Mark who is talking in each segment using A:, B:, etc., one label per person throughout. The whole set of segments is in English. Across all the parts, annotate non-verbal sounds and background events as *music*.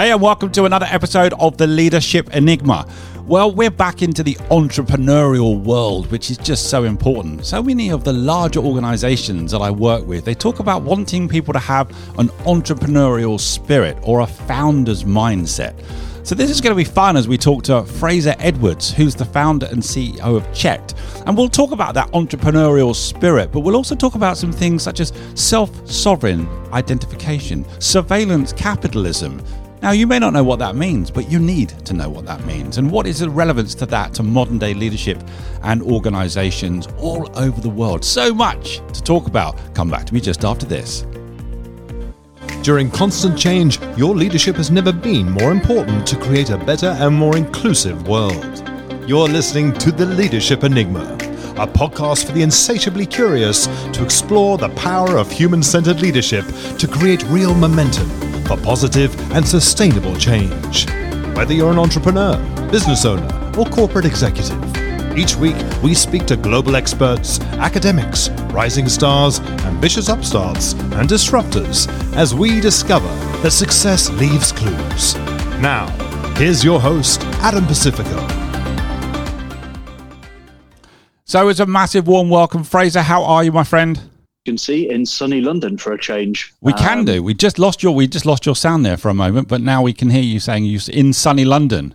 A: Hey, and welcome to another episode of the Leadership Enigma. Well, we're back into the entrepreneurial world, which is just so important. So many of the larger organizations that I work with, they talk about wanting people to have an entrepreneurial spirit or a founder's mindset. So this is going to be fun as we talk to Fraser Edwards, who's the founder and CEO of Cheqd. And we'll talk about that entrepreneurial spirit, but we'll also talk about some things such as self-sovereign identification, surveillance capitalism, now, you may not know what that means, but you need to know what that means. And what is the relevance to that to modern day leadership and organizations all over the world? So much to talk about. Come back to me just after this.
B: During constant change, your leadership has never been more important to create a better and more inclusive world. You're listening to The Leadership Enigma, a podcast for the insatiably curious to explore the power of human centered leadership to create real momentum for positive and sustainable change. Whether you're an entrepreneur, business owner, or corporate executive, each week we speak to global experts, academics, rising stars, ambitious upstarts, and disruptors as we discover that success leaves clues. Now, here's your host, Adam Pacifico.
A: So it's a massive warm welcome. Fraser, how are you, my friend?
C: You can see in sunny London for a change.
A: We can um, do. We just lost your we just lost your sound there for a moment, but now we can hear you saying you in sunny London.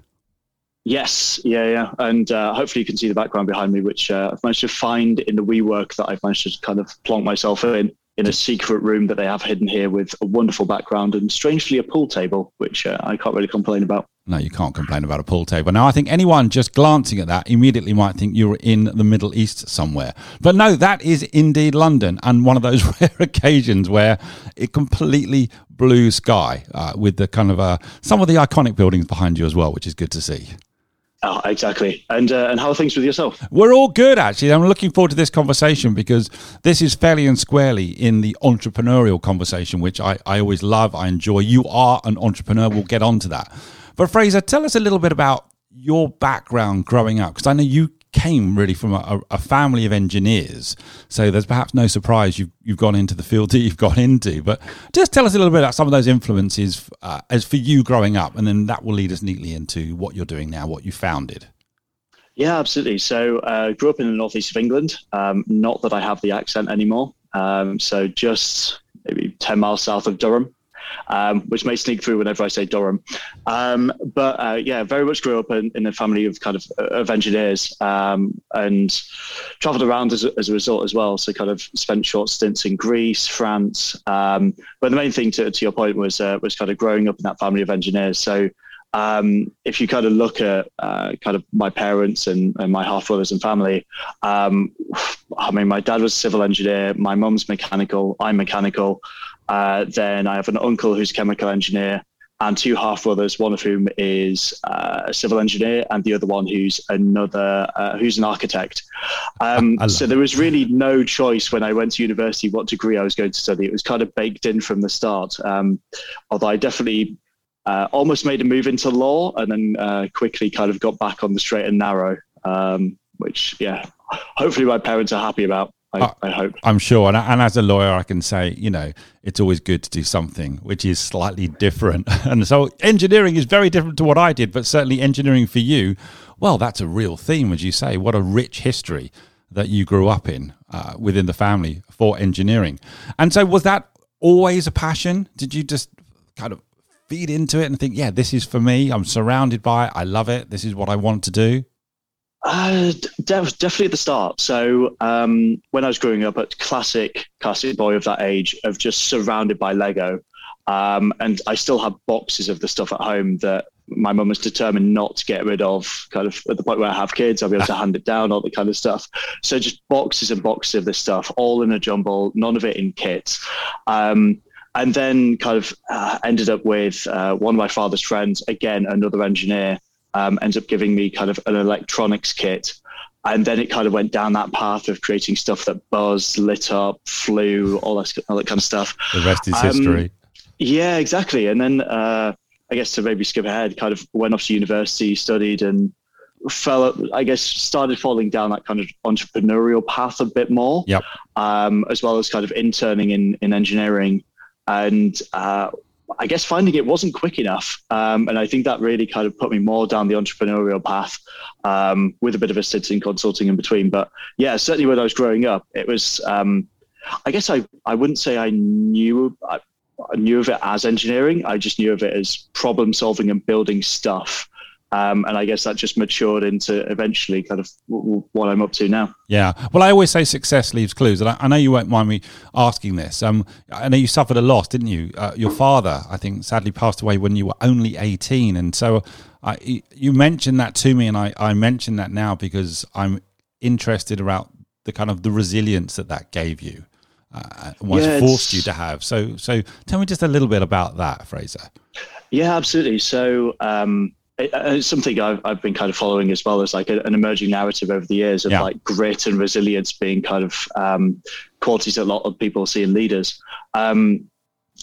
C: Yes, yeah, yeah, and uh, hopefully you can see the background behind me, which uh, I've managed to find in the WeWork that I've managed to kind of plonk myself in in a secret room that they have hidden here with a wonderful background and strangely a pool table, which uh, I can't really complain about.
A: No, you can't complain about a pool table. Now, I think anyone just glancing at that immediately might think you're in the Middle East somewhere. But no, that is indeed London and one of those *laughs* rare occasions where it completely blue sky uh, with the kind of uh, some of the iconic buildings behind you as well, which is good to see.
C: Oh, exactly. And uh, and how are things with yourself?
A: We're all good, actually. I'm looking forward to this conversation because this is fairly and squarely in the entrepreneurial conversation, which I, I always love. I enjoy. You are an entrepreneur. We'll get on to that. But Fraser, tell us a little bit about your background growing up, because I know you came really from a, a, family of engineers. So there's perhaps no surprise you've, you've gone into the field *laughs* that you've gone into. But just tell us a little bit about some of those influences uh, as for you growing up, and then that will lead us neatly into what you're doing now, what you founded.
C: Yeah, absolutely. So I uh, grew up in the northeast of England. Um, not that I have the accent anymore. Um, so just maybe 10 miles south of Durham um, which may sneak through whenever I say Durham. Um, but uh, yeah, very much grew up in, in, a family of kind of of engineers um, and travelled around as, as a result as well. So kind of spent short stints in Greece, France. Um, but the main thing to, to your point was uh, was kind of growing up in that family of engineers. So um, if you kind of look at uh, kind of my parents and, and my half brothers and family, um, I mean, my dad was a civil engineer, my mum's mechanical, I'm mechanical. Uh, then I have an uncle who's a chemical engineer and two half brothers, one of whom is uh, a civil engineer and the other one who's another uh, who's an architect. Um, *laughs* so there was really no choice when I went to university what degree I was going to study. It was kind of baked in from the start. Um, although I definitely uh, almost made a move into law and then uh, quickly kind of got back on the straight and narrow, um, which yeah, hopefully my parents are happy about. I, I, hope.
A: I'm sure. And, and, as a lawyer, I can say, you know, it's always good to do something which is slightly different. *laughs* And so engineering is very different to what I did, but certainly engineering for you, well, that's a real theme, as you say. What a rich history that you grew up in uh, within the family for engineering. And so was that always a passion? Did you just kind of feed into it and think, yeah, this is for me. I'm surrounded by it. I love it. This is what I want to do.
C: Uh, def- definitely at the start. So um, when I was growing up, a classic, classic boy of that age, of just surrounded by Lego, um, and I still have boxes of the stuff at home that my mum was determined not to get rid of. Kind of at the point where I have kids, I'll be able to *laughs* hand it down, all the kind of stuff. So just boxes and boxes of this stuff, all in a jumble, none of it in kits. Um, and then kind of uh, ended up with uh, one of my father's friends, again another engineer, um, ends up giving me kind of an electronics kit. And then it kind of went down that path of creating stuff that buzzed, lit up, flew, all that, all that kind of stuff.
A: The rest is um, history.
C: Yeah, exactly. And then uh, I guess to maybe skip ahead, kind of went off to university, studied, and fell. I guess started falling down that kind of entrepreneurial path a bit more.
A: Yep.
C: Um, as well as kind of interning in in engineering, and uh, I guess finding it wasn't quick enough. Um, and I think that really kind of put me more down the entrepreneurial path um, with a bit of a stint in consulting in between. But yeah, certainly when I was growing up, it was, um, I guess I, I wouldn't say I knew, I, I, knew of it as engineering. I just knew of it as problem solving and building stuff. Um, and I guess that just matured into eventually kind of what I'm up to now.
A: Yeah. Well, I always say success leaves clues. And I, I know you won't mind me asking this. Um, I know you suffered a loss, didn't you? Uh, your father, I think, sadly passed away when you were only 18. And so I, you mentioned that to me, and I, I mentioned that now because I'm interested about the kind of the resilience that that gave you. Uh, was yeah, forced you to have. So, so tell me just a little bit about that, Fraser.
C: Yeah, absolutely. So, um, it's something I've, I've been kind of following as well as like a, an emerging narrative over the years of yeah. like grit and resilience being kind of um, qualities that a lot of people see in leaders. Um,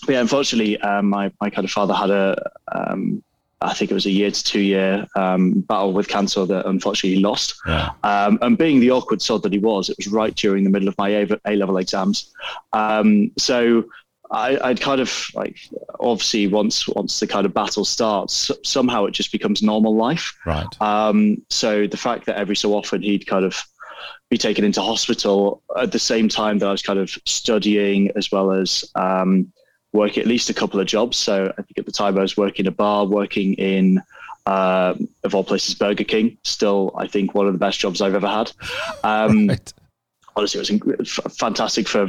C: but yeah, unfortunately, um, my, my kind of father had a, um, I think it was a year to two year um, battle with cancer that unfortunately he lost. Yeah. Um, and being the awkward sod that he was, it was right during the middle of my A level exams. so I, would kind of like obviously once once the kind of battle starts, somehow it just becomes normal life.
A: Right.
C: Um, so the fact that every so often he'd kind of be taken into hospital at the same time that I was kind of studying as well as um, working at least a couple of jobs. So I think at the time I was working a bar, working in uh, of all places Burger King. Still, I think one of the best jobs I've ever had. Um, *laughs* right. Honestly, it was fantastic for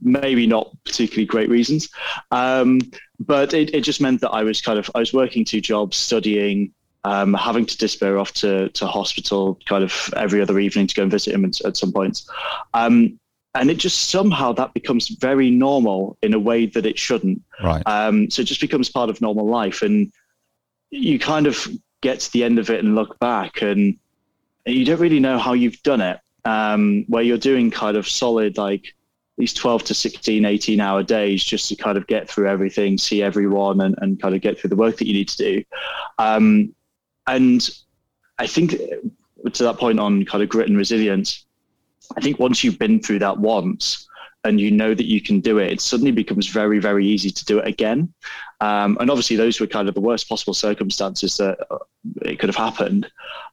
C: maybe not particularly great reasons. Um, but it, it just meant that I was kind of I was working two jobs, studying, um, having to disappear off to to hospital kind of every other evening to go and visit him at, at some points. Um, and it just somehow that becomes very normal in a way that it shouldn't.
A: Right.
C: Um, so it just becomes part of normal life, and you kind of get to the end of it and look back, and you don't really know how you've done it. Um, where you're doing kind of solid like these 12 to 16, 18 hour days just to kind of get through everything, see everyone, and, and kind of get through the work that you need to do. Um, and I think to that point on kind of grit and resilience, I think once you've been through that once and you know that you can do it, it suddenly becomes very, very easy to do it again. Um, and obviously, those were kind of the worst possible circumstances that uh, it could have happened.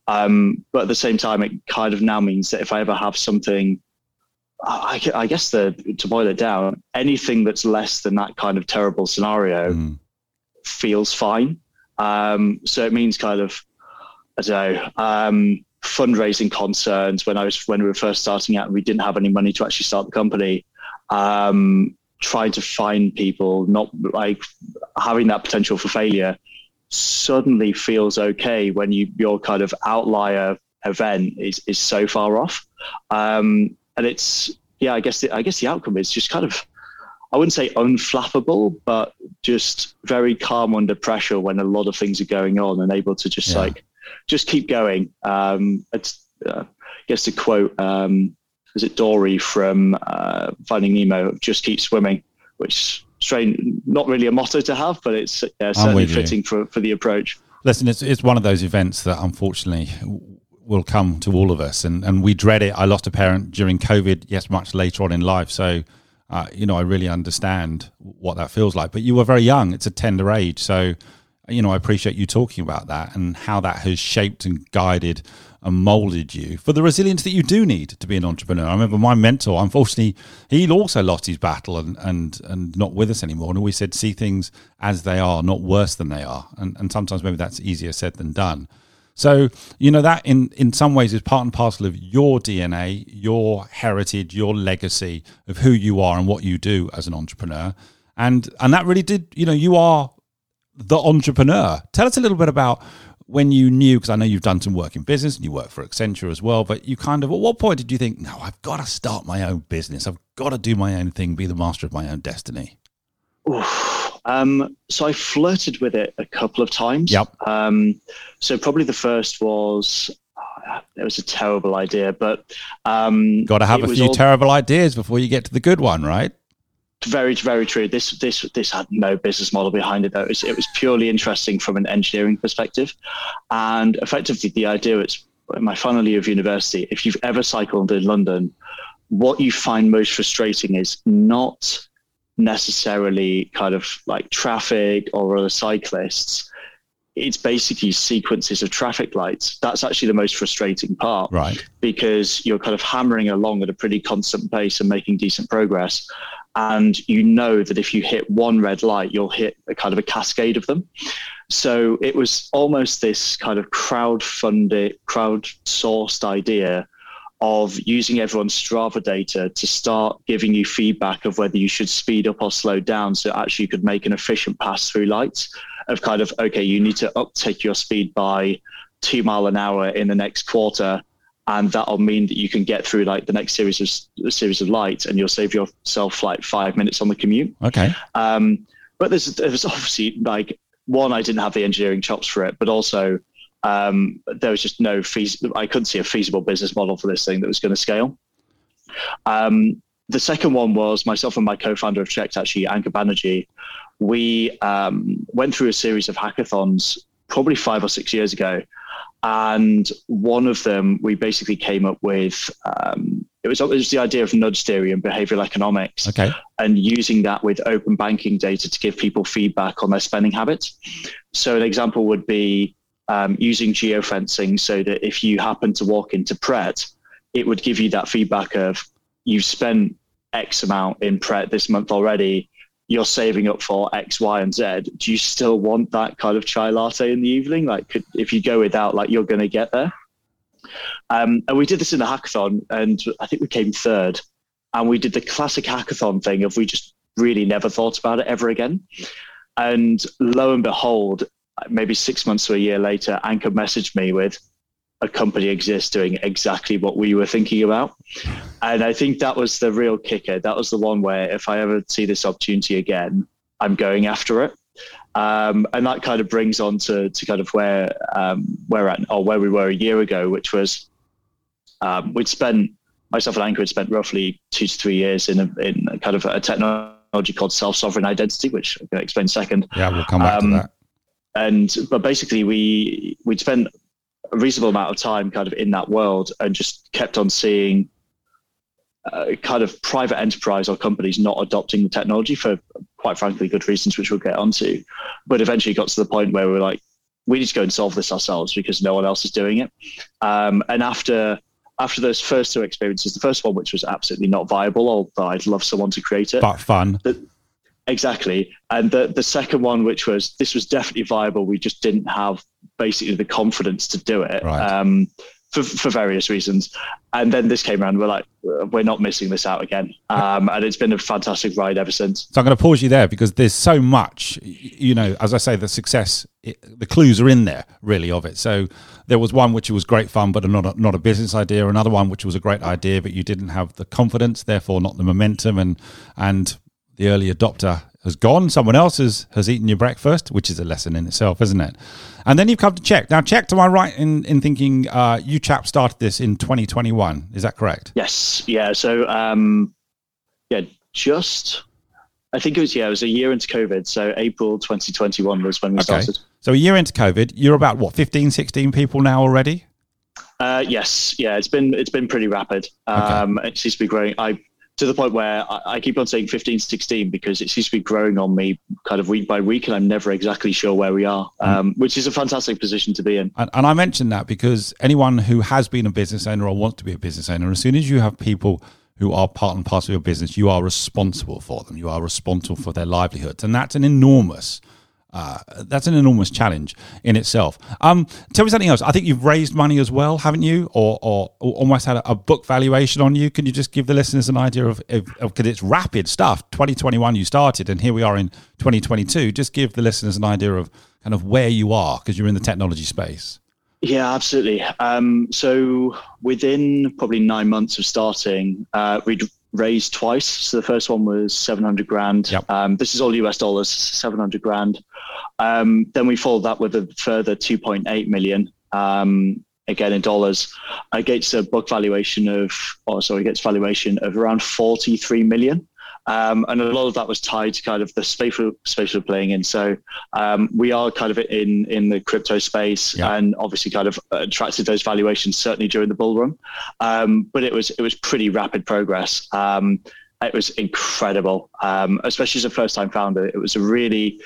C: Um, but at the same time, it kind of now means that if I ever have something I, I, guess the to boil it down, anything that's less than that kind of terrible scenario mm. feels fine. Um, so it means kind of I don't know um, fundraising concerns. When I was when we were first starting out, we didn't have any money to actually start the company. Um, trying to find people, not like having that potential for failure, suddenly feels okay when you your kind of outlier event is is so far off. Um, and it's yeah, I guess the, I guess the outcome is just kind of I wouldn't say unflappable, but just very calm under pressure when a lot of things are going on and able to just yeah. like just keep going. Um, it's uh, I guess to quote um, is it Dory from uh, Finding Nemo, just keep swimming, which strange, not really a motto to have, but it's uh, certainly fitting for, for the approach.
A: Listen, it's, it's one of those events that unfortunately will come to all of us, and and we dread it. I lost a parent during COVID, yes, much later on in life, so. Uh, you know, I really understand what that feels like. But you were very young; it's a tender age, so you know, I appreciate you talking about that and how that has shaped and guided and molded you for the resilience that you do need to be an entrepreneur. I remember my mentor, unfortunately, he also lost his battle and and and not with us anymore. And we said, see things as they are, not worse than they are. And and sometimes maybe that's easier said than done. So, you know, that in, in some ways is part and parcel of your DNA, your heritage, your legacy of who you are and what you do as an entrepreneur. And and that really did, you know, you are the entrepreneur. Tell us a little bit about when you knew, because I know you've done some work in business and you work for Accenture as well, but you kind of, at what point did you think, no, I've got to start my own business. I've got to do my own thing, be the master of my own destiny?
C: Oof. Um, so I flirted with it a couple of times.
A: Yep.
C: Um, so probably the first was oh, it was a terrible idea, but um,
A: got to have a few all, terrible ideas before you get to the good one, right?
C: Very, very true. This this this had no business model behind it though. It was, it was purely interesting from an engineering perspective, and effectively the idea was my final year of university. If you've ever cycled in London, what you find most frustrating is not necessarily kind of like traffic or other cyclists. It's basically sequences of traffic lights. That's actually the most frustrating part.
A: Right.
C: Because you're kind of hammering along at a pretty constant pace and making decent progress. And you know that if you hit one red light, you'll hit a kind of a cascade of them. So it was almost this kind of crowd-funded, crowd-sourced idea of using everyone's Strava data to start giving you feedback of whether you should speed up or slow down. So actually you could make an efficient pass through lights of kind of, okay, you need to uptake your speed by two mile an hour in the next quarter. And that'll mean that you can get through like the next series of series of lights and you'll save yourself like five minutes on the commute.
A: Okay.
C: Um, but there's, there's obviously like one, I didn't have the engineering chops for it, but also um, there was just no feasible. I couldn't see a feasible business model for this thing that was going to scale. Um, the second one was myself and my co-founder of Cheqd, actually Ankur Banerjee. We um, went through a series of hackathons probably five or six years ago, and one of them we basically came up with. Um, it was, it was the idea of nudge theory and behavioral economics,
A: Okay.
C: and using that with open banking data to give people feedback on their spending habits. So an example would be um, using geofencing so that if you happen to walk into Pret, it would give you that feedback of you've spent X amount in Pret this month already. You're saving up for X, Y, and Z. Do you still want that kind of chai latte in the evening? Like, could, if you go without, like, you're going to get there. Um, and we did this in a hackathon, and I think we came third. And we did the classic hackathon thing of we just really never thought about it ever again. And lo and behold, maybe six months to a year later, Ankur messaged me with a company exists doing exactly what we were thinking about. And I think that was the real kicker. That was the one where if I ever see this opportunity again, I'm going after it. Um, and that kind of brings on to, to kind of where um, we're at or where we were a year ago, which was um, we'd spent myself and Ankur had spent roughly two to three years in a, in a kind of a technology called self-sovereign identity, which I'm going to explain second.
A: Yeah, we'll come back
C: Um,
A: to that.
C: And but basically, we we'd spent a reasonable amount of time kind of in that world and just kept on seeing uh, kind of private enterprise or companies not adopting the technology for quite frankly good reasons, which we'll get onto. But eventually got to the point where we we're like, we need to go and solve this ourselves because no one else is doing it. Um, and after after those first two experiences, the first one which was absolutely not viable, although I'd love someone to create it.
A: But fun.
C: Exactly. And the, the second one, which was this was definitely viable, we just didn't have basically the confidence to do it
A: Right.
C: um, for, for various reasons. And then this came around, we're like, we're not missing this out again. Um, and it's been a fantastic ride ever since.
A: So I'm going to pause you there because there's so much, you know, as I say, the success, it, the clues are in there really of it. So there was one which was great fun, but not a, not a business idea. Another one which was a great idea, but you didn't have the confidence, therefore not the momentum, and and the early adopter has gone. Someone else has has eaten your breakfast, which is a lesson in itself, isn't it? And then you've come to check. Now, check. Am I right in in thinking uh, you chap started this in 2021? Is that correct?
C: Yes. Yeah. So, um, yeah, just, I think it was, yeah, it was a year into COVID. So April 2021 was when we
A: Okay.
C: started.
A: So a year into COVID, you're about what 15, 16 people now already.
C: Uh, yes, yeah, it's been it's been pretty rapid. Um, It seems to be growing. I to the point where I, I keep on saying 15, 16 because it seems to be growing on me kind of week by week, and I'm never exactly sure where we are, um, which is a fantastic position to be in.
A: And, and I mention that because anyone who has been a business owner or wants to be a business owner, as soon as you have people who are part and parcel of your business, you are responsible for them. You are responsible for their livelihoods, and that's an enormous. Uh, that's an enormous challenge in itself. Um, tell me something else. I think you've raised money as well, haven't you? Or, or, or almost had a, a book valuation on you. Can you just give the listeners an idea of because it's rapid stuff. 2021 you started, and here we are in 2022. Just give the listeners an idea of kind of where you are because you're in the technology space.
C: Yeah, absolutely. Um, so within probably nine months of starting, uh, we'd raised twice. So the first one was 700 grand.
A: Yep.
C: Um, this is all US dollars, 700 grand. Um, then we followed that with a further 2.8 million, um, again in dollars, against a book valuation of, or sorry, against valuation of around 43 million. Um, and a lot of that was tied to kind of the space we're, space we're playing in. So um, we are kind of in in the crypto space,
A: Yeah.
C: and obviously kind of attracted those valuations certainly during the bull run. Um, but it was it was pretty rapid progress. Um, it was incredible, um, especially as a first time founder. It was a really,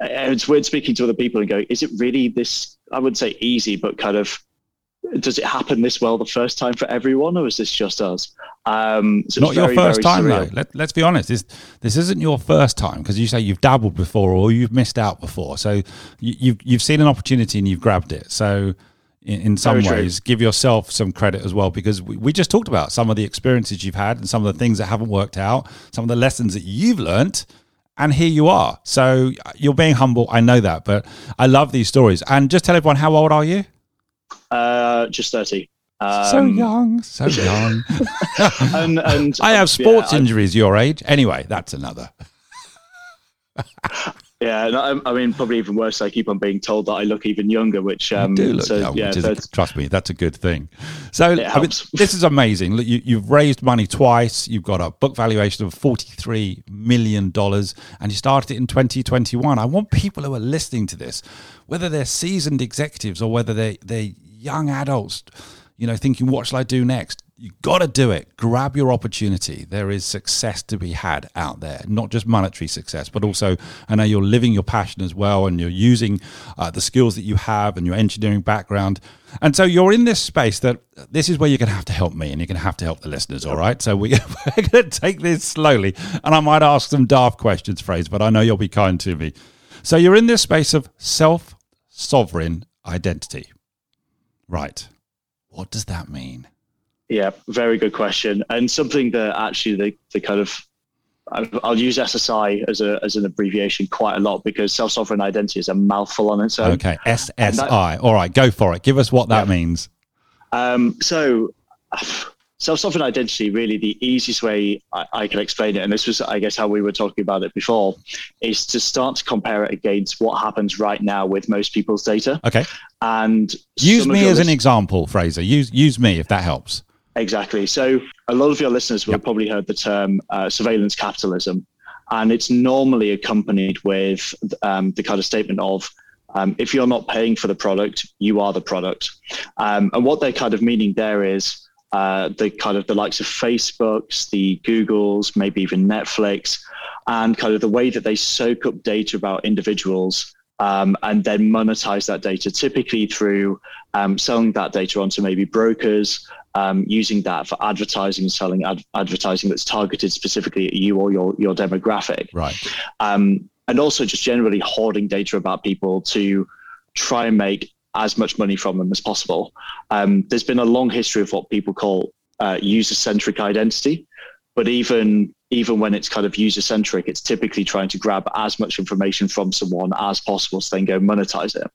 C: it's weird speaking to other people and going, is it really this, I wouldn't say easy, but kind of, does it happen this well the first time for everyone or is this just us?
A: Um, so Not very, your first time surreal. though. Let, let's be honest. This, this isn't your first time because you say you've dabbled before or you've missed out before. So you, you've, you've seen an opportunity and you've grabbed it. So in, in some Very ways, true. give yourself some credit as well because we, we just talked about some of the experiences you've had and some of the things that haven't worked out, some of the lessons that you've learned and here you are. So you're being humble. I know that, but I love these stories. And just tell everyone, how old are you?
C: Uh, just 30.
A: Um, so young, so *laughs* young. *laughs*
C: and, and
A: I have sports yeah, injuries your age. Anyway, that's another. *laughs*
C: Yeah, no, I mean, probably even worse. I keep on being told that I look even younger, which um,
A: do look so, young, yeah, is, trust me, that's a good thing. So I mean, this is amazing. Look, you, you've raised money twice. You've got a book valuation of forty-three million dollars, and you started it in twenty twenty-one. I want people who are listening to this, whether they're seasoned executives or whether they they're young adults, you know, thinking, "What shall I do next?" you got to do it. Grab your opportunity. There is success to be had out there, not just monetary success, but also I know you're living your passion as well, and you're using uh, the skills that you have and your engineering background. And so you're in this space that this is where you're going to have to help me and you're going to have to help the listeners. All right. So we, *laughs* are going to take this slowly. And I might ask some daft questions, Fraser, but I know you'll be kind to me. So you're in this space of self sovereign identity. Right. What does that mean?
C: Yeah, very good question, and something that actually the the kind of I'll use SSI as a as an abbreviation quite a lot because self sovereign identity is a mouthful on its own.
A: Okay, SSI. That, All right, go for it. Give us what that yeah. means.
C: Um, so, self sovereign identity, really, the easiest way I, I, can explain it, and this was, I guess, how we were talking about it before, is to start to compare it against what happens right now with most people's data.
A: Okay.
C: And
A: use me as an example, Fraser. Use use me if that helps.
C: Exactly. So a lot of your listeners will yep. have probably heard the term uh, surveillance capitalism, and it's normally accompanied with um, the kind of statement of um, if you're not paying for the product, you are the product. Um, and what they're kind of meaning there is uh, the kind of the likes of Facebooks, the Googles, maybe even Netflix, and kind of the way that they soak up data about individuals um, and then monetize that data, typically through um, selling that data onto maybe brokers um, using that for advertising and selling ad- advertising that's targeted specifically at you or your your demographic.
A: Right.
C: Um, and also just generally hoarding data about people to try and make as much money from them as possible. Um, there's been a long history of what people call uh, user-centric identity, but even even when it's kind of user-centric, it's typically trying to grab as much information from someone as possible, so then go monetize it.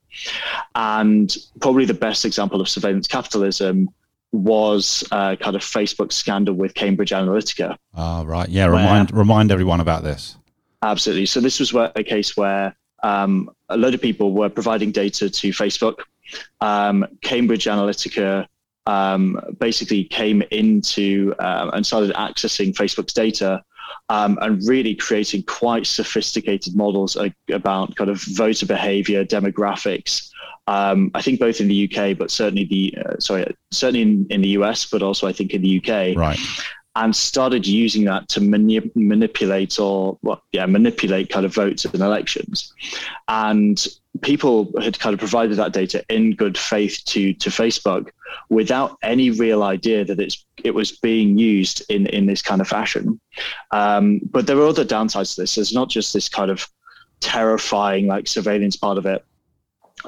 C: And probably the best example of surveillance capitalism was uh, kind of Facebook scandal with Cambridge Analytica.
A: Ah, right. Yeah. Remind remind everyone about this.
C: Absolutely. So this was where, a case where um, a load of people were providing data to Facebook. Um, Cambridge Analytica um, basically came into uh, and started accessing Facebook's data um, and really creating quite sophisticated models about kind of voter behavior, demographics, um, I think both in the UK, but certainly the uh, sorry, certainly in, in the US, but also I think in the UK.
A: Right.
C: And started using that to mani- manipulate or well, yeah, manipulate kind of votes in elections. And people had kind of provided that data in good faith to to Facebook without any real idea that it's it was being used in in this kind of fashion. Um, but there are other downsides to this. There's not just this kind of terrifying like surveillance part of it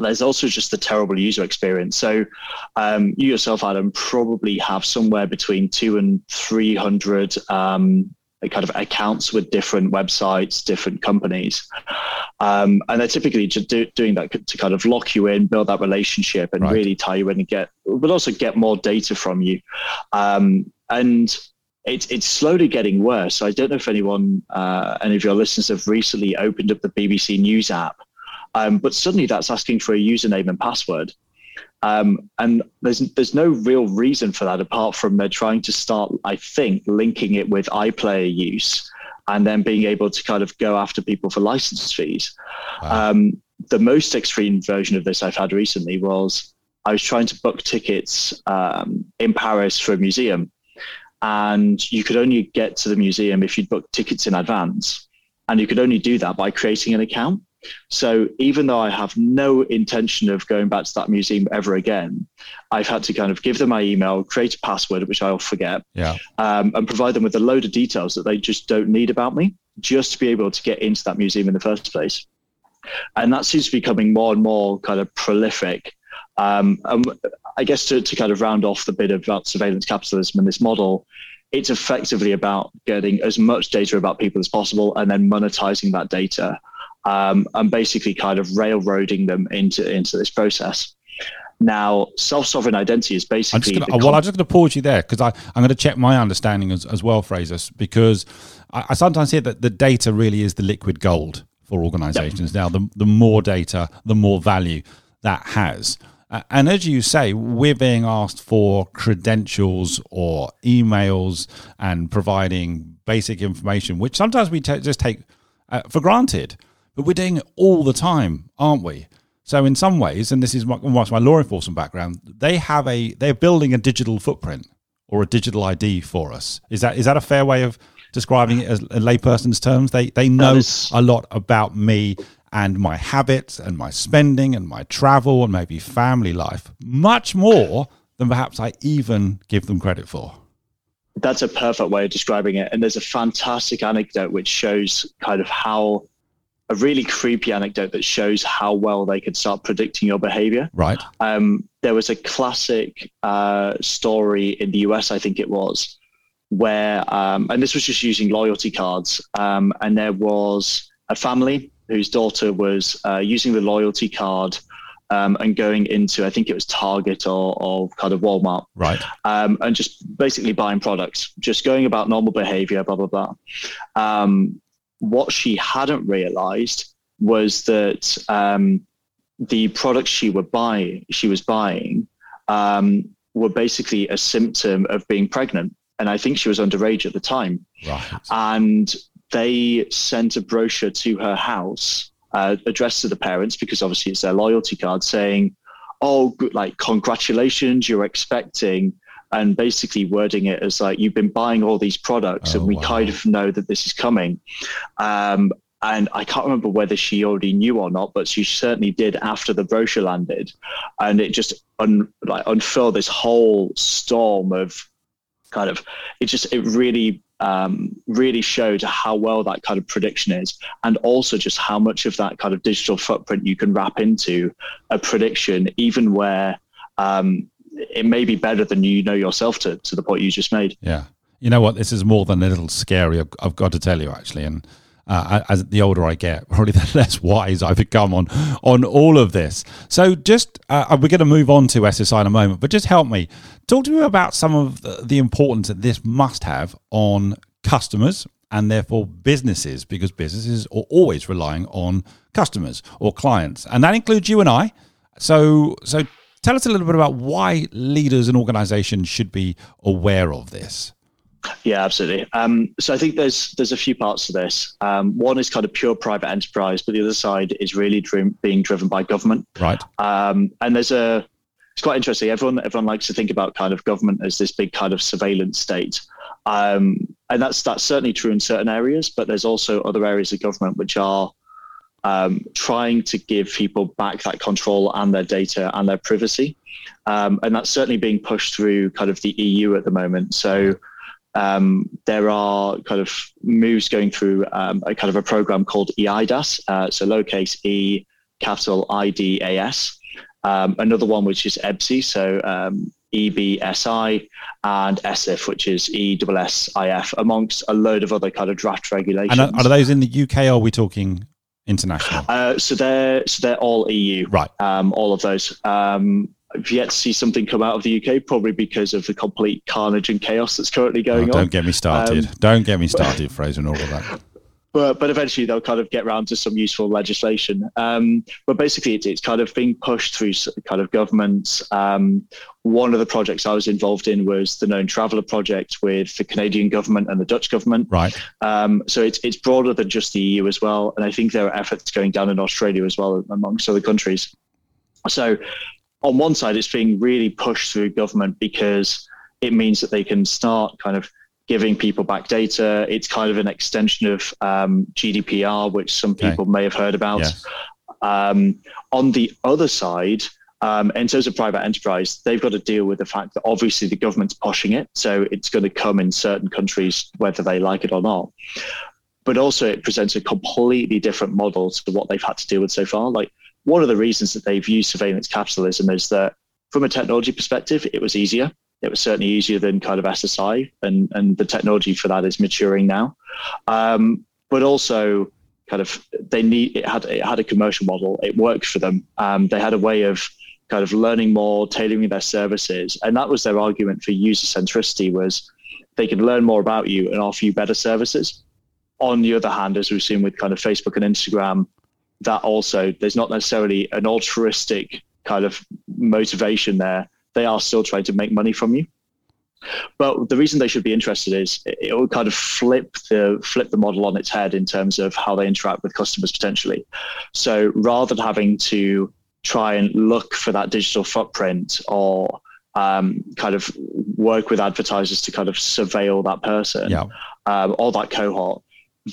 C: there's also just the terrible user experience. So, um, you yourself, Adam, probably have somewhere between two and 300 um, kind of accounts with different websites, different companies. Um, and they're typically just do, doing that to kind of lock you in, build that relationship, and right. really tie you in and get, but also get more data from you. Um, and it's it's slowly getting worse. So I don't know if anyone, uh, any of your listeners have recently opened up the BBC News app um, but suddenly that's asking for a username and password. Um, and there's there's no real reason for that apart from they're trying to start, I think, linking it with iPlayer use and then being able to kind of go after people for license fees. Wow. Um, the most extreme version of this I've had recently was I was trying to book tickets um, in Paris for a museum. and you could only get to the museum if you'd booked tickets in advance. And you could only do that by creating an account. So even though I have no intention of going back to that museum ever again, I've had to kind of give them my email, create a password, which I'll forget,
A: yeah.
C: um, and provide them with a load of details that they just don't need about me, just to be able to get into that museum in the first place. And that seems to be becoming more and more kind of prolific. Um, and I guess to, to kind of round off the bit about surveillance capitalism and this model, it's effectively about getting as much data about people as possible and then monetizing that data um, and basically kind of railroading them into into this process. Now, self-sovereign identity is basically.
A: I'm gonna, well, I'm just going to pause you there because I'm going to check my understanding as, as well, Fraser, because I, I, sometimes hear that the data really is the liquid gold for organizations. Yep. Now, the, the more data, the more value that has. Uh, and as you say, we're being asked for credentials or emails and providing basic information, which sometimes we t- just take uh, for granted. But we're doing it all the time, aren't we? So in some ways, and this is my, my law enforcement background, they have a they're building a digital footprint or a digital ID for us. Is that is that a fair way of describing it as a layperson's terms? They they know is- a lot about me and my habits and my spending and my travel and maybe family life, much more than perhaps I even give them credit for.
C: That's a perfect way of describing it. And there's a fantastic anecdote which shows kind of how a really creepy anecdote that shows how well they could start predicting your behavior.
A: Right.
C: Um, there was a classic uh, story in the US, I think it was, where, um, and this was just using loyalty cards, um, and there was a family whose daughter was uh, using the loyalty card. Um, and going into, I think it was Target or, or kind of Walmart,
A: right?
C: Um, and just basically buying products, just going about normal behavior, blah blah blah. What she hadn't realized was that um, the products she were buying, she was buying, um, were basically a symptom of being pregnant. And I think she was underage at the time.
A: Right.
C: And they sent a brochure to her house uh, addressed to the parents because obviously it's their loyalty card saying, "Oh, good, like congratulations, you're expecting." And basically wording it as like you've been buying all these products oh, and we wow. kind of know that this is coming um, and I can't remember whether she already knew or not, but she certainly did after the brochure landed, and it just un, like unfurled this whole storm of kind of it just it really um, really showed how well that kind of prediction is, and also just how much of that kind of digital footprint you can wrap into a prediction, even where um, it may be better than you know yourself to, to the point you just made.
A: Yeah. You know what? This is more than a little scary. I've, I've got to tell you, actually. And uh, as the older I get, *laughs* probably the less wise I've become on on all of this. So, just uh, we're going to move on to SSI in a moment, but just help me talk to me about some of the, the importance that this must have on customers and therefore businesses, because businesses are always relying on customers or clients, and that includes you and I. So, so Tell us a little bit about why leaders and organizations should be aware of this.
C: Yeah, absolutely. Um, so I think there's there's a few parts to this. Um, one is kind of pure private enterprise, but the other side is really dri- being driven by government.
A: Right.
C: Um, and there's a it's quite interesting. Everyone everyone likes to think about kind of government as this big kind of surveillance state, um, and that's that's certainly true in certain areas. But there's also other areas of government which are um, trying to give people back that control and their data and their privacy. Um, and that's certainly being pushed through kind of the EU at the moment. So um, there are kind of moves going through um, a kind of a program called EIDAS, uh, so lowercase e, capital IDAS. Um, another one which is EBSI, so um, EBSI, and ESIF, which is ESSIF, amongst a load of other kind of draft regulations.
A: And are, are those in the UK or are we talking international?
C: Uh, so they're so they're all EU,
A: right?
C: Um, all of those. Um, I've yet to see something come out of the UK, probably because of the complete carnage and chaos that's currently going
A: oh, don't on. Don't get me started. Um, don't get me started, Fraser, and all of that *laughs*
C: but but eventually they'll kind of get around to some useful legislation. Um, but basically, it's, it's kind of being pushed through kind of governments. Um, one of the projects I was involved in was the known traveller project with the Canadian government and the Dutch government.
A: Right.
C: Um, so it's it's broader than just the EU as well, and I think there are efforts going down in Australia as well, amongst other countries. So on one side, it's being really pushed through government because it means that they can start kind of giving people back data. It's kind of an extension of um, GDPR, which some people okay. may have heard about. Yes. Um, on the other side, um, in terms of private enterprise, they've got to deal with the fact that obviously the government's pushing it. So it's going to come in certain countries, whether they like it or not. But also, it presents a completely different model to what they've had to deal with so far. Like, one of the reasons that they've used surveillance capitalism is that from a technology perspective, it was easier. It was certainly easier than kind of SSI, and, and the technology for that is maturing now. Um, but also, kind of they need it had it had a commercial model. It worked for them. Um, they had a way of kind of learning more, tailoring their services, and that was their argument for user centricity was they can learn more about you and offer you better services. On the other hand, as we've seen with kind of Facebook and Instagram, that also there's not necessarily an altruistic kind of motivation there. They are still trying to make money from you. But the reason they should be interested is it will kind of flip the flip the model on its head in terms of how they interact with customers potentially. So rather than having to try and look for that digital footprint or um, kind of work with advertisers to kind of surveil that person yeah. um, or that cohort,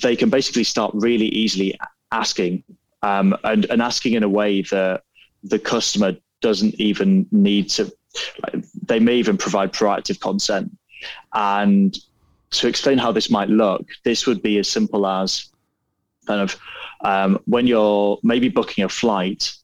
C: they can basically start really easily asking um, and, and asking in a way that the customer doesn't even need to like, they may even provide proactive consent and to explain how this might look this would be as simple as kind of um, when you're maybe booking a flight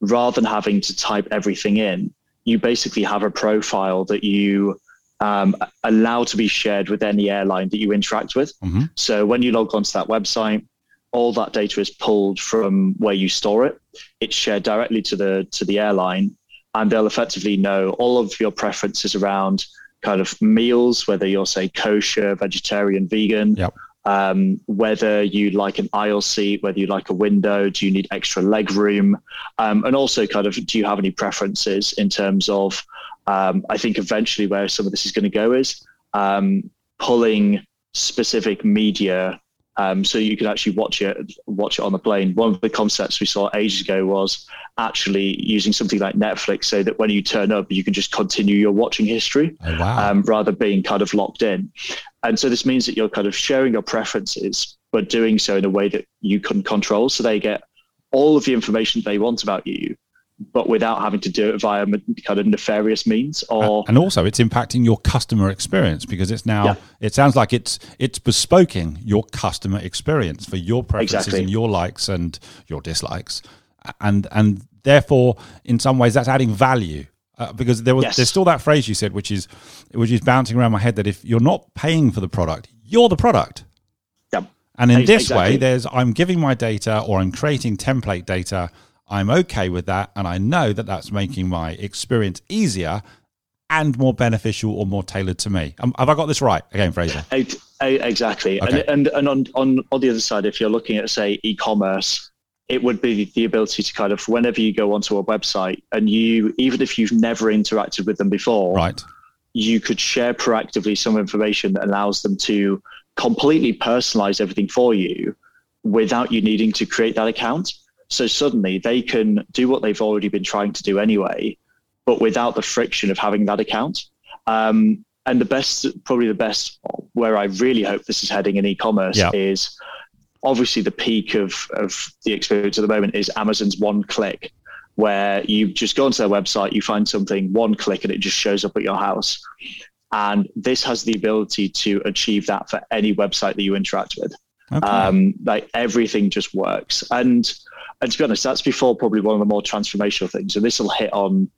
C: rather than having to type everything in you basically have a profile that you um, allow to be shared with any airline that you interact with. Mm-hmm. So when you log onto that website, all that data is pulled from where you store it. It's shared directly to the to the airline, and they'll effectively know all of your preferences around kind of meals, whether you're say kosher, vegetarian, vegan. Yep. Um, whether you like an aisle seat, whether you like a window, do you need extra leg room, um, and also kind of do you have any preferences in terms of? Um, I think eventually where some of this is going to go is um, pulling specific media um, so you could actually watch it watch it on the plane. One of the concepts we saw ages ago was actually using something like Netflix, so that when you turn up, you can just continue your watching history, oh, wow. um, rather being kind of locked in. And so this means that you're kind of sharing your preferences, but doing so in a way that you can control. So they get all of the information they want about you, but without having to do it via kind of nefarious means or
A: and also it's impacting your customer experience because it's now yeah. it sounds like it's it's bespoking your customer experience for your preferences exactly. and your likes and your dislikes and and therefore in some ways that's adding value uh, because there was yes. there's still that phrase you said which is which is bouncing around my head that if you're not paying for the product you're the product
C: yep.
A: and in this way there's i'm giving my data or i'm creating template data I'm okay with that. And I know that that's making my experience easier and more beneficial or more tailored to me. Um, have I got this right again, Fraser?
C: Exactly. Okay. And, and, and on, on, on the other side, if you're looking at, say, e commerce, it would be the ability to kind of, whenever you go onto a website and you, even if you've never interacted with them before,
A: right.
C: you could share proactively some information that allows them to completely personalize everything for you without you needing to create that account. So suddenly they can do what they've already been trying to do anyway, but without the friction of having that account. Um, and the best, probably the best, where I really hope this is heading in e-commerce yeah. is obviously the peak of, of the experience at the moment is Amazon's one click, where you just go onto their website, you find something, one click, and it just shows up at your house. And this has the ability to achieve that for any website that you interact with. Okay. Um, like everything just works. And and to be honest, that's before probably one of the more transformational things. And this will hit on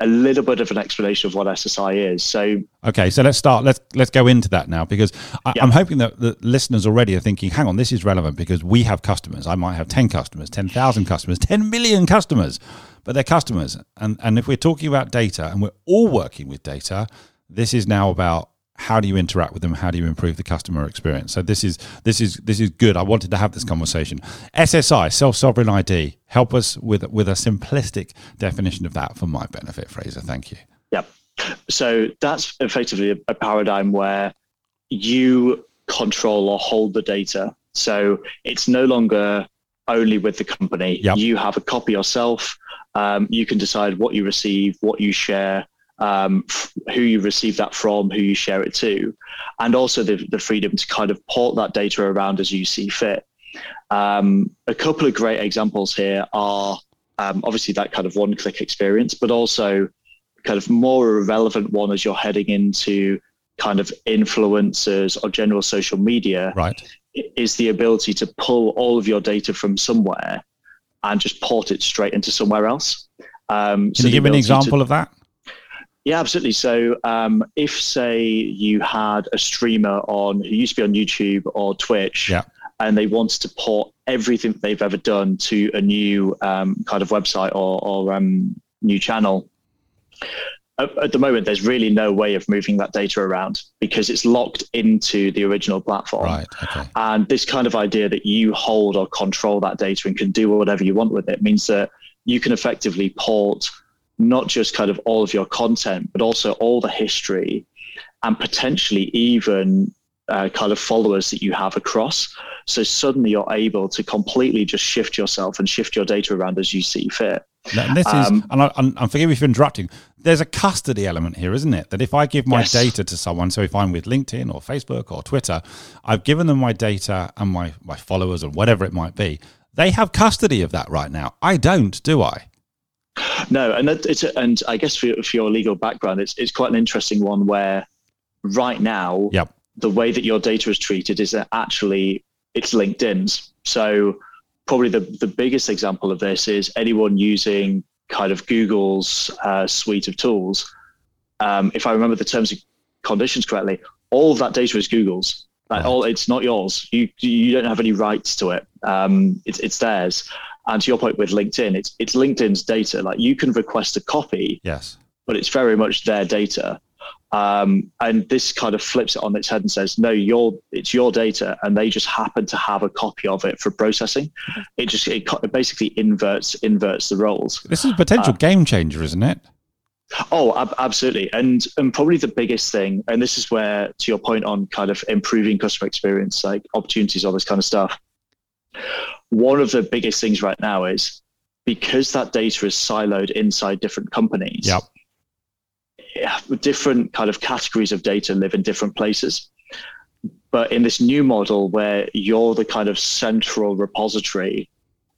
C: a little bit of an explanation of what SSI is. So
A: okay, so let's start. Let's let's go into that now because I, am hoping that the listeners already are thinking, hang on, this is relevant because we have customers. I might have ten customers, ten thousand customers, ten million customers, but they're customers. And and if we're talking about data and we're all working with data, this is now about how do you interact with them? How do you improve the customer experience? So this is this is this is good. I wanted to have this conversation. Ssi self sovereign id help us with with a simplistic definition of that for my benefit fraser. Thank you.
C: Yep. So that's effectively a, a paradigm where you control or hold the data. So it's no longer only with the company. Yep. you have a copy yourself. Um, you can decide what you receive what you share um, f- who you receive that from, who you share it to, and also the, the freedom to kind of port that data around as you see fit. Um, a couple of great examples here are um, obviously that kind of one click experience, but also kind of more relevant one as you're heading into kind of influencers or general social media
A: right.
C: is the ability to pull all of your data from somewhere and just port it straight into somewhere else.
A: Um, Can so you give me an example to, of that?
C: Yeah, absolutely. So, um, if say you had a streamer on who used to be on YouTube or Twitch,
A: yeah.
C: and they wanted to port everything they've ever done to a new um, kind of website or, or um, new channel, at, the moment, there's really no way of moving that data around because it's locked into the original platform.
A: Right. Okay.
C: And this kind of idea that you hold or control that data and can do whatever you want with it means that you can effectively port not just kind of all of your content, but also all the history and potentially even uh, kind of followers that you have across. So suddenly you're able to completely just shift yourself and shift your data around as you see fit.
A: And this um, is, and I, am forgive me for interrupting. There's a custody element here, isn't it? That if I give my yes. data to someone, so if I'm with LinkedIn or Facebook or Twitter, I've given them my data and my my followers or whatever it might be. They have custody of that right now. I don't, do I?
C: No, and that, it's a, and I guess for, for your legal background, it's it's quite an interesting one where right now,
A: yep.
C: the way that your data is treated is that actually it's LinkedIn's. So probably the, the biggest example of this is anyone using kind of Google's uh, suite of tools. Um, if I remember the terms and conditions correctly, all of that data is Google's. Like right. all, it's not yours. You you don't have any rights to it. Um, it's it's theirs. And to your point with LinkedIn, it's it's LinkedIn's data. Like you can request a copy,
A: yes,
C: but it's very much their data. Um, and this kind of flips it on its head and says, no, your it's your data, and they just happen to have a copy of it for processing. It just it, basically inverts inverts the roles.
A: This is a potential uh, game changer, isn't it?
C: Oh, ab- absolutely, and and probably the biggest thing, and this is where, to your point on kind of improving customer experience, like opportunities, all this kind of stuff. One of the biggest things right now is because that data is siloed inside different companies.
A: Yep
C: different kind of categories of data live in different places. But in this new model where you're the kind of central repository,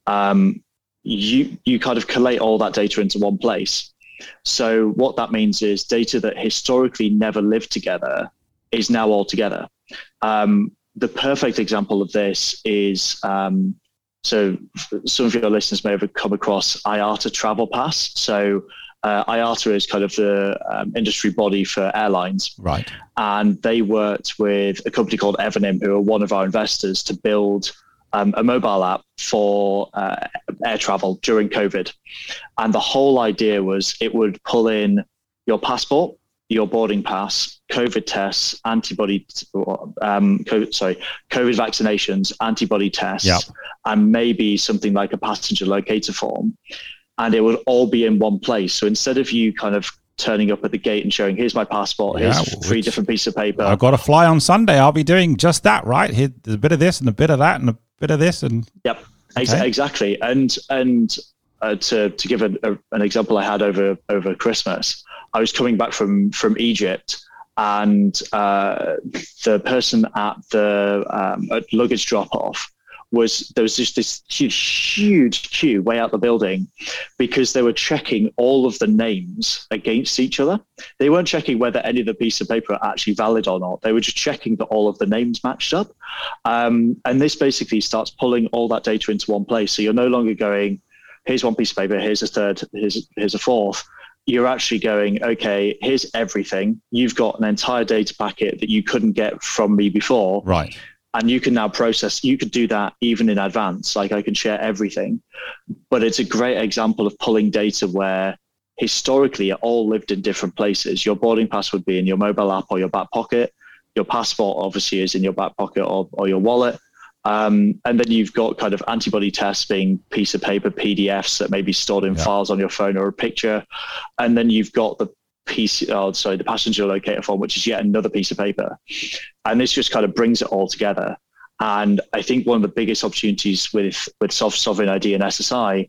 C: um, you you kind of collate all that data into one place. So what that means is data that historically never lived together is now all together. Um, the perfect example of this is um, so some of your listeners may have come across IATA Travel Pass. So uh, IATA is kind of the um, industry body for airlines.
A: Right.
C: And they worked with a company called Evernym, who are one of our investors, to build um, a mobile app for uh, air travel during COVID. And the whole idea was it would pull in your passport, your boarding pass, COVID tests, antibody, um, COVID, sorry, COVID vaccinations, antibody tests,
A: yep.
C: and maybe something like a passenger locator form and it would all be in one place. So instead of you kind of turning up at the gate and showing, here's my passport, yeah, here's three different pieces of paper.
A: I've got to fly on Sunday. I'll be doing just that, right? Here, there's a bit of this and a bit of that and a bit of this and
C: yep, okay. exactly. And and uh, to to give a, a, an example, I had over over Christmas. I was coming back from from Egypt. And uh, the person at the um, at luggage drop off was there was just this huge, huge queue way out the building because they were checking all of the names against each other. They weren't checking whether any of the piece of paper are actually valid or not. They were just checking that all of the names matched up. Um, and this basically starts pulling all that data into one place. So you're no longer going, here's one piece of paper, here's a third, here's, here's a fourth. You're actually going, okay, here's everything. You've got an entire data packet that you couldn't get from me before.
A: Right.
C: And you can now process you could do that even in advance. Like i can share everything. But it's a great example of pulling data where historically it all lived in different places. Your boarding pass would be in your mobile app or your back pocket. Your passport obviously is in your back pocket or, or your wallet um, and then you've got kind of antibody tests being piece of paper pdfs that may be stored in yeah. files on your phone or a picture and then you've got the piece, oh, sorry, the passenger locator form, which is yet another piece of paper. And this just kind of brings it all together. And I think one of the biggest opportunities with, with self sovereign ID and SSI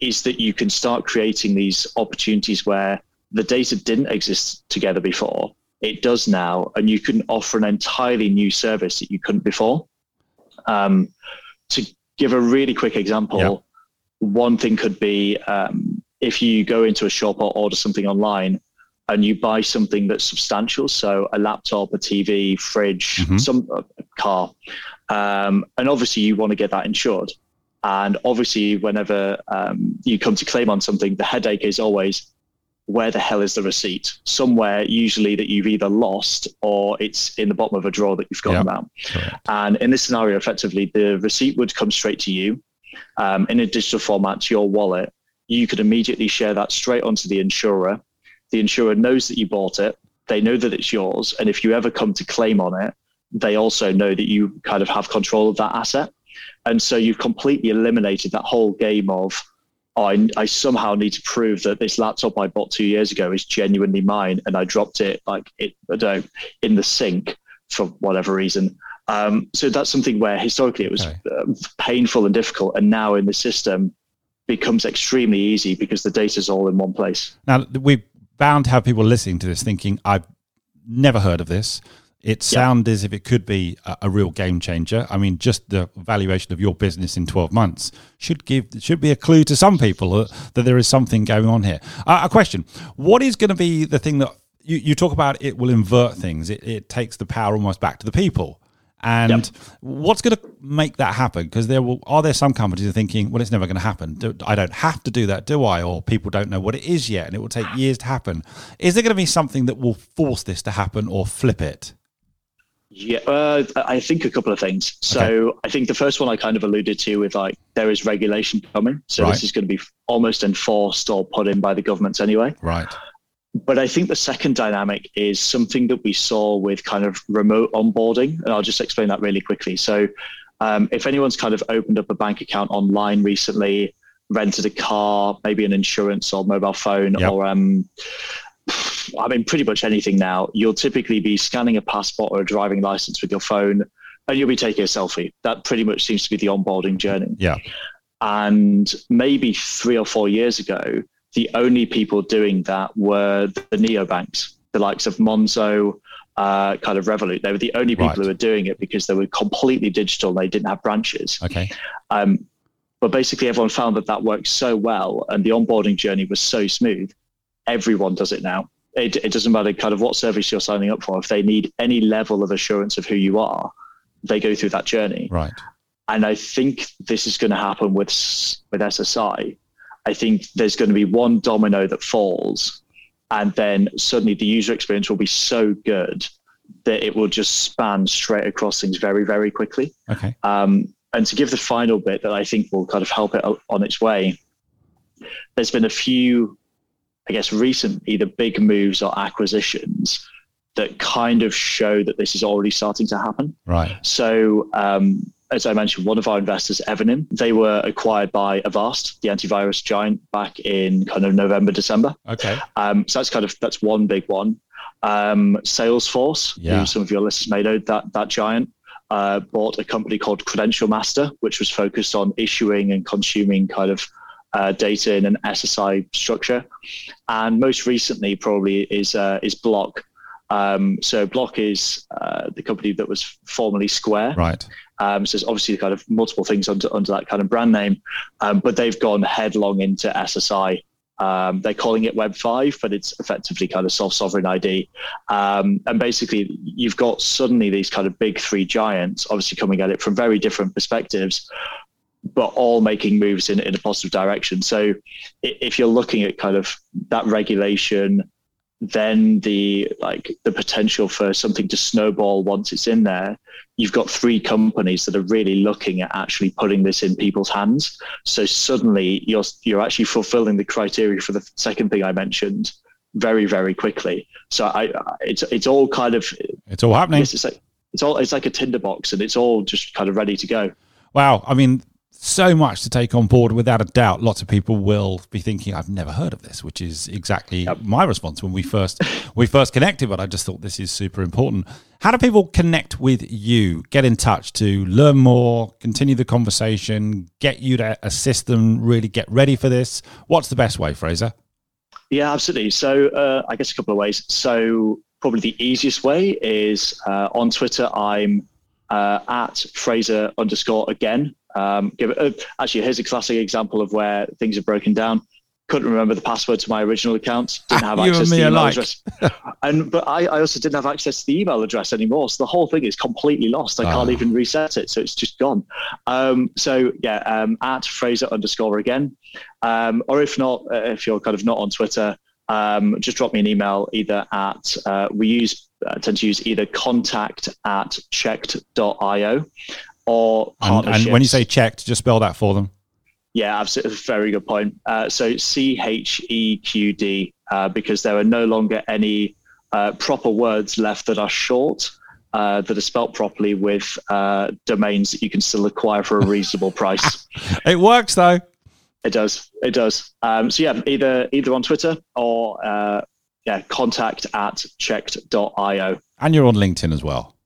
C: is that you can start creating these opportunities where the data didn't exist together before. It does now, and you can offer an entirely new service that you couldn't before. Um, to give a really quick example, yeah. one thing could be um, if you go into a shop or order something online and you buy something that's substantial, so a laptop, a TV, fridge, mm-hmm. some uh, car, um, and obviously you want to get that insured. And obviously, whenever um, you come to claim on something, the headache is always where the hell is the receipt? Somewhere, usually that you've either lost or it's in the bottom of a drawer that you've forgotten yep. about. Correct. And in this scenario, effectively, the receipt would come straight to you um, in a digital format to your wallet. You could immediately share that straight onto the insurer. The insurer knows that you bought it. They know that it's yours. And if you ever come to claim on it, they also know that you kind of have control of that asset. And so you've completely eliminated that whole game of, I, I somehow need to prove that this laptop I bought two years ago is genuinely mine and I dropped it like it, I don't in the sink for whatever reason. Um, so that's something where historically it was okay. uh, painful and difficult, and now in the system becomes extremely easy because the data is all in one place.
A: Now we're bound to have people listening to this thinking, "I've never heard of this." It sounds as if it could be a, a, real game changer. I mean, just the valuation of your business in 12 months should give should be a clue to some people that, that there is something going on here. Uh, a question: What is going to be the thing that you, you talk about? It will invert things. It, it takes the power almost back to the people. And yep. what's going to make that happen? Because there will are there some companies are thinking, well, it's never going to happen. I don't have to do that, do I? Or people don't know what it is yet, and it will take years to happen. Is there going to be something that will force this to happen or flip it?
C: Yeah, uh, I think a couple of things. So okay. I think the first one I kind of alluded to with like there is regulation coming, so right. this is going to be almost enforced or put in by the governments anyway.
A: Right.
C: But I think the second dynamic is something that we saw with kind of remote onboarding, and I'll just explain that really quickly. So, um, if anyone's kind of opened up a bank account online recently, rented a car, maybe an insurance or mobile phone, yep. or um, I mean, pretty much anything now, you'll typically be scanning a passport or a driving license with your phone and you'll be taking a selfie. That pretty much seems to be the onboarding journey.
A: Yeah.
C: And maybe three or four years ago, the only people doing that were the neobanks, the likes of Monzo, uh, kind of Revolut. They were the only people right. who were doing it because they were completely digital. They didn't have branches.
A: Okay.
C: Um, but basically, everyone found that that worked so well and the onboarding journey was so smooth. Everyone does it now it, it doesn't matter kind of what service you're signing up for. If they need any level of assurance of who you are, they go through that journey.
A: Right.
C: And I think this is going to happen with with SSI. I think there's going to be one domino that falls, and then suddenly the user experience will be so good that it will just span straight across things very, very quickly.
A: Okay.
C: Um, and to give the final bit that I think will kind of help it on its way, there's been a few I guess, recently the big moves or acquisitions that kind of show that this is already starting to happen.
A: Right.
C: So, um, as I mentioned, one of our investors, Evernym, they were acquired by Avast, the antivirus giant, back in kind of November, December.
A: Okay.
C: Um, so that's kind of that's one big one. Um, Salesforce, yeah. who some of your listeners may know, that that giant uh, bought a company called Credential Master, which was focused on issuing and consuming kind of uh, data in an SSI structure. And most recently, probably is uh, is Block. Um, so Block is uh, the company that was formerly Square.
A: Right.
C: Um, so there's obviously kind of multiple things under under that kind of brand name, um, but they've gone headlong into SSI. Um, they're calling it Web five, but it's effectively kind of self sovereign ID. Um, and basically, you've got suddenly these kind of big three giants, obviously coming at it from very different perspectives, but all making moves in, in a positive direction. So if you're looking at kind of that regulation, then the like the potential for something to snowball once it's in there, you've got three companies that are really looking at actually putting this in people's hands. So suddenly you're you're actually fulfilling the criteria for the second thing I mentioned very very quickly. So I it's it's all kind of
A: it's all happening.
C: It's like it's all it's like a tinderbox and it's all just kind of ready to go.
A: Wow, I mean so much to take on board. Without a doubt, lots of people will be thinking, "I've never heard of this," which is exactly yep. my response when we first *laughs* we first connected. But I just thought this is super important. How do people connect with you? Get in touch to learn more, continue the conversation, get you to assist them really get ready for this. What's the best way, Fraser?
C: Yeah, absolutely. So uh, I guess a couple of ways. So probably the easiest way is uh, on Twitter. I'm uh, at Fraser underscore again. Um, give it, uh, actually, here's a classic example of where things have broken down. Couldn't remember the password to my original account. Didn't have *laughs* access to the email alike. address. *laughs* and but I, I, also didn't have access to the email address anymore. So the whole thing is completely lost. I can't ah. even reset it. So it's just gone. Um, so yeah, um, at Fraser underscore again. Um, or if not, uh, if you're kind of not on Twitter, um, just drop me an email either at uh, we use uh, tend to use either contact at cheqd.io or
A: and, and, when you say checked, just spell that for them.
C: Yeah, absolutely. Very good point. Uh, so C H E Q D, uh, because there are no longer any uh, proper words left that are short. Uh, that are spelt properly with uh, domains that you can still acquire for a reasonable *laughs* price.
A: it works though.
C: It does. It does. Um, so yeah, either either on Twitter or uh, yeah, contact at cheqd.io.
A: And you're on LinkedIn as well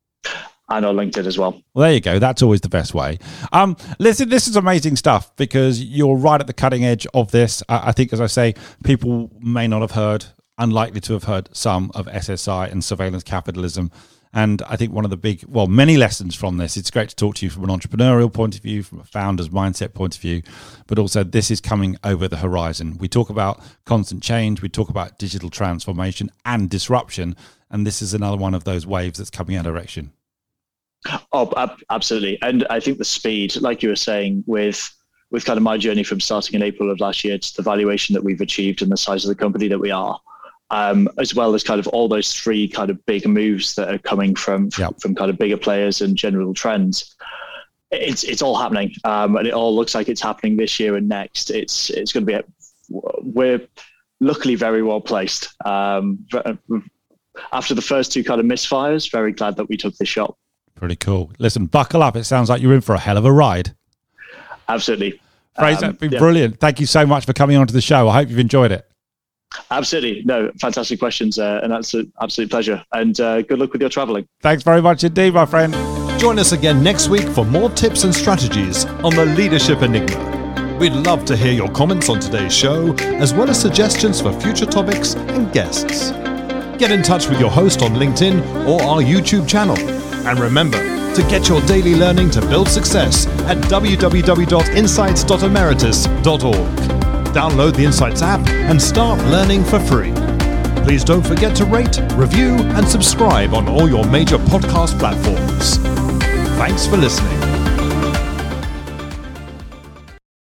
C: and on LinkedIn as well.
A: Well, there you go. That's always the best way. Um, listen, this is amazing stuff because you're right at the cutting edge of this. I, I think, as I say, people may not have heard, unlikely to have heard some of SSI and surveillance capitalism. And I think one of the big, well, many lessons from this. It's great to talk to you from an entrepreneurial point of view, from a founder's mindset point of view, but also this is coming over the horizon. We talk about constant change, we talk about digital transformation and disruption, and this is another one of those waves that's coming our direction.
C: Oh, absolutely. And I think the speed, like you were saying, with with kind of my journey from starting in April of last year to the valuation that we've achieved and the size of the company that we are, um, as well as kind of all those three kind of big moves that are coming from yep. from kind of bigger players and general trends. It's it's all happening, um, and it all looks like it's happening this year and next. It's it's going to be a, we're luckily very well placed. Um, after the first two kind of misfires, very glad that we took this shot.
A: Pretty cool. Listen, buckle up. It sounds like you're in for a hell of a ride.
C: Absolutely.
A: Fraser, um, been yeah. brilliant. Thank you so much for coming onto the show. I hope you've enjoyed it.
C: Absolutely. No, fantastic questions. Uh, and that's an absolute pleasure. And uh, good luck with your traveling.
A: Thanks very much indeed, my friend.
B: Join us again next week for more tips and strategies on the Leadership Enigma. We'd love to hear your comments on today's show, as well as suggestions for future topics and guests. Get in touch with your host on LinkedIn or our YouTube channel and remember to get your daily learning to build success at www.insights.emeritus.org. Download the Insights app and start learning for free. Please don't forget to rate, review, and subscribe on all your major podcast platforms. Thanks for listening.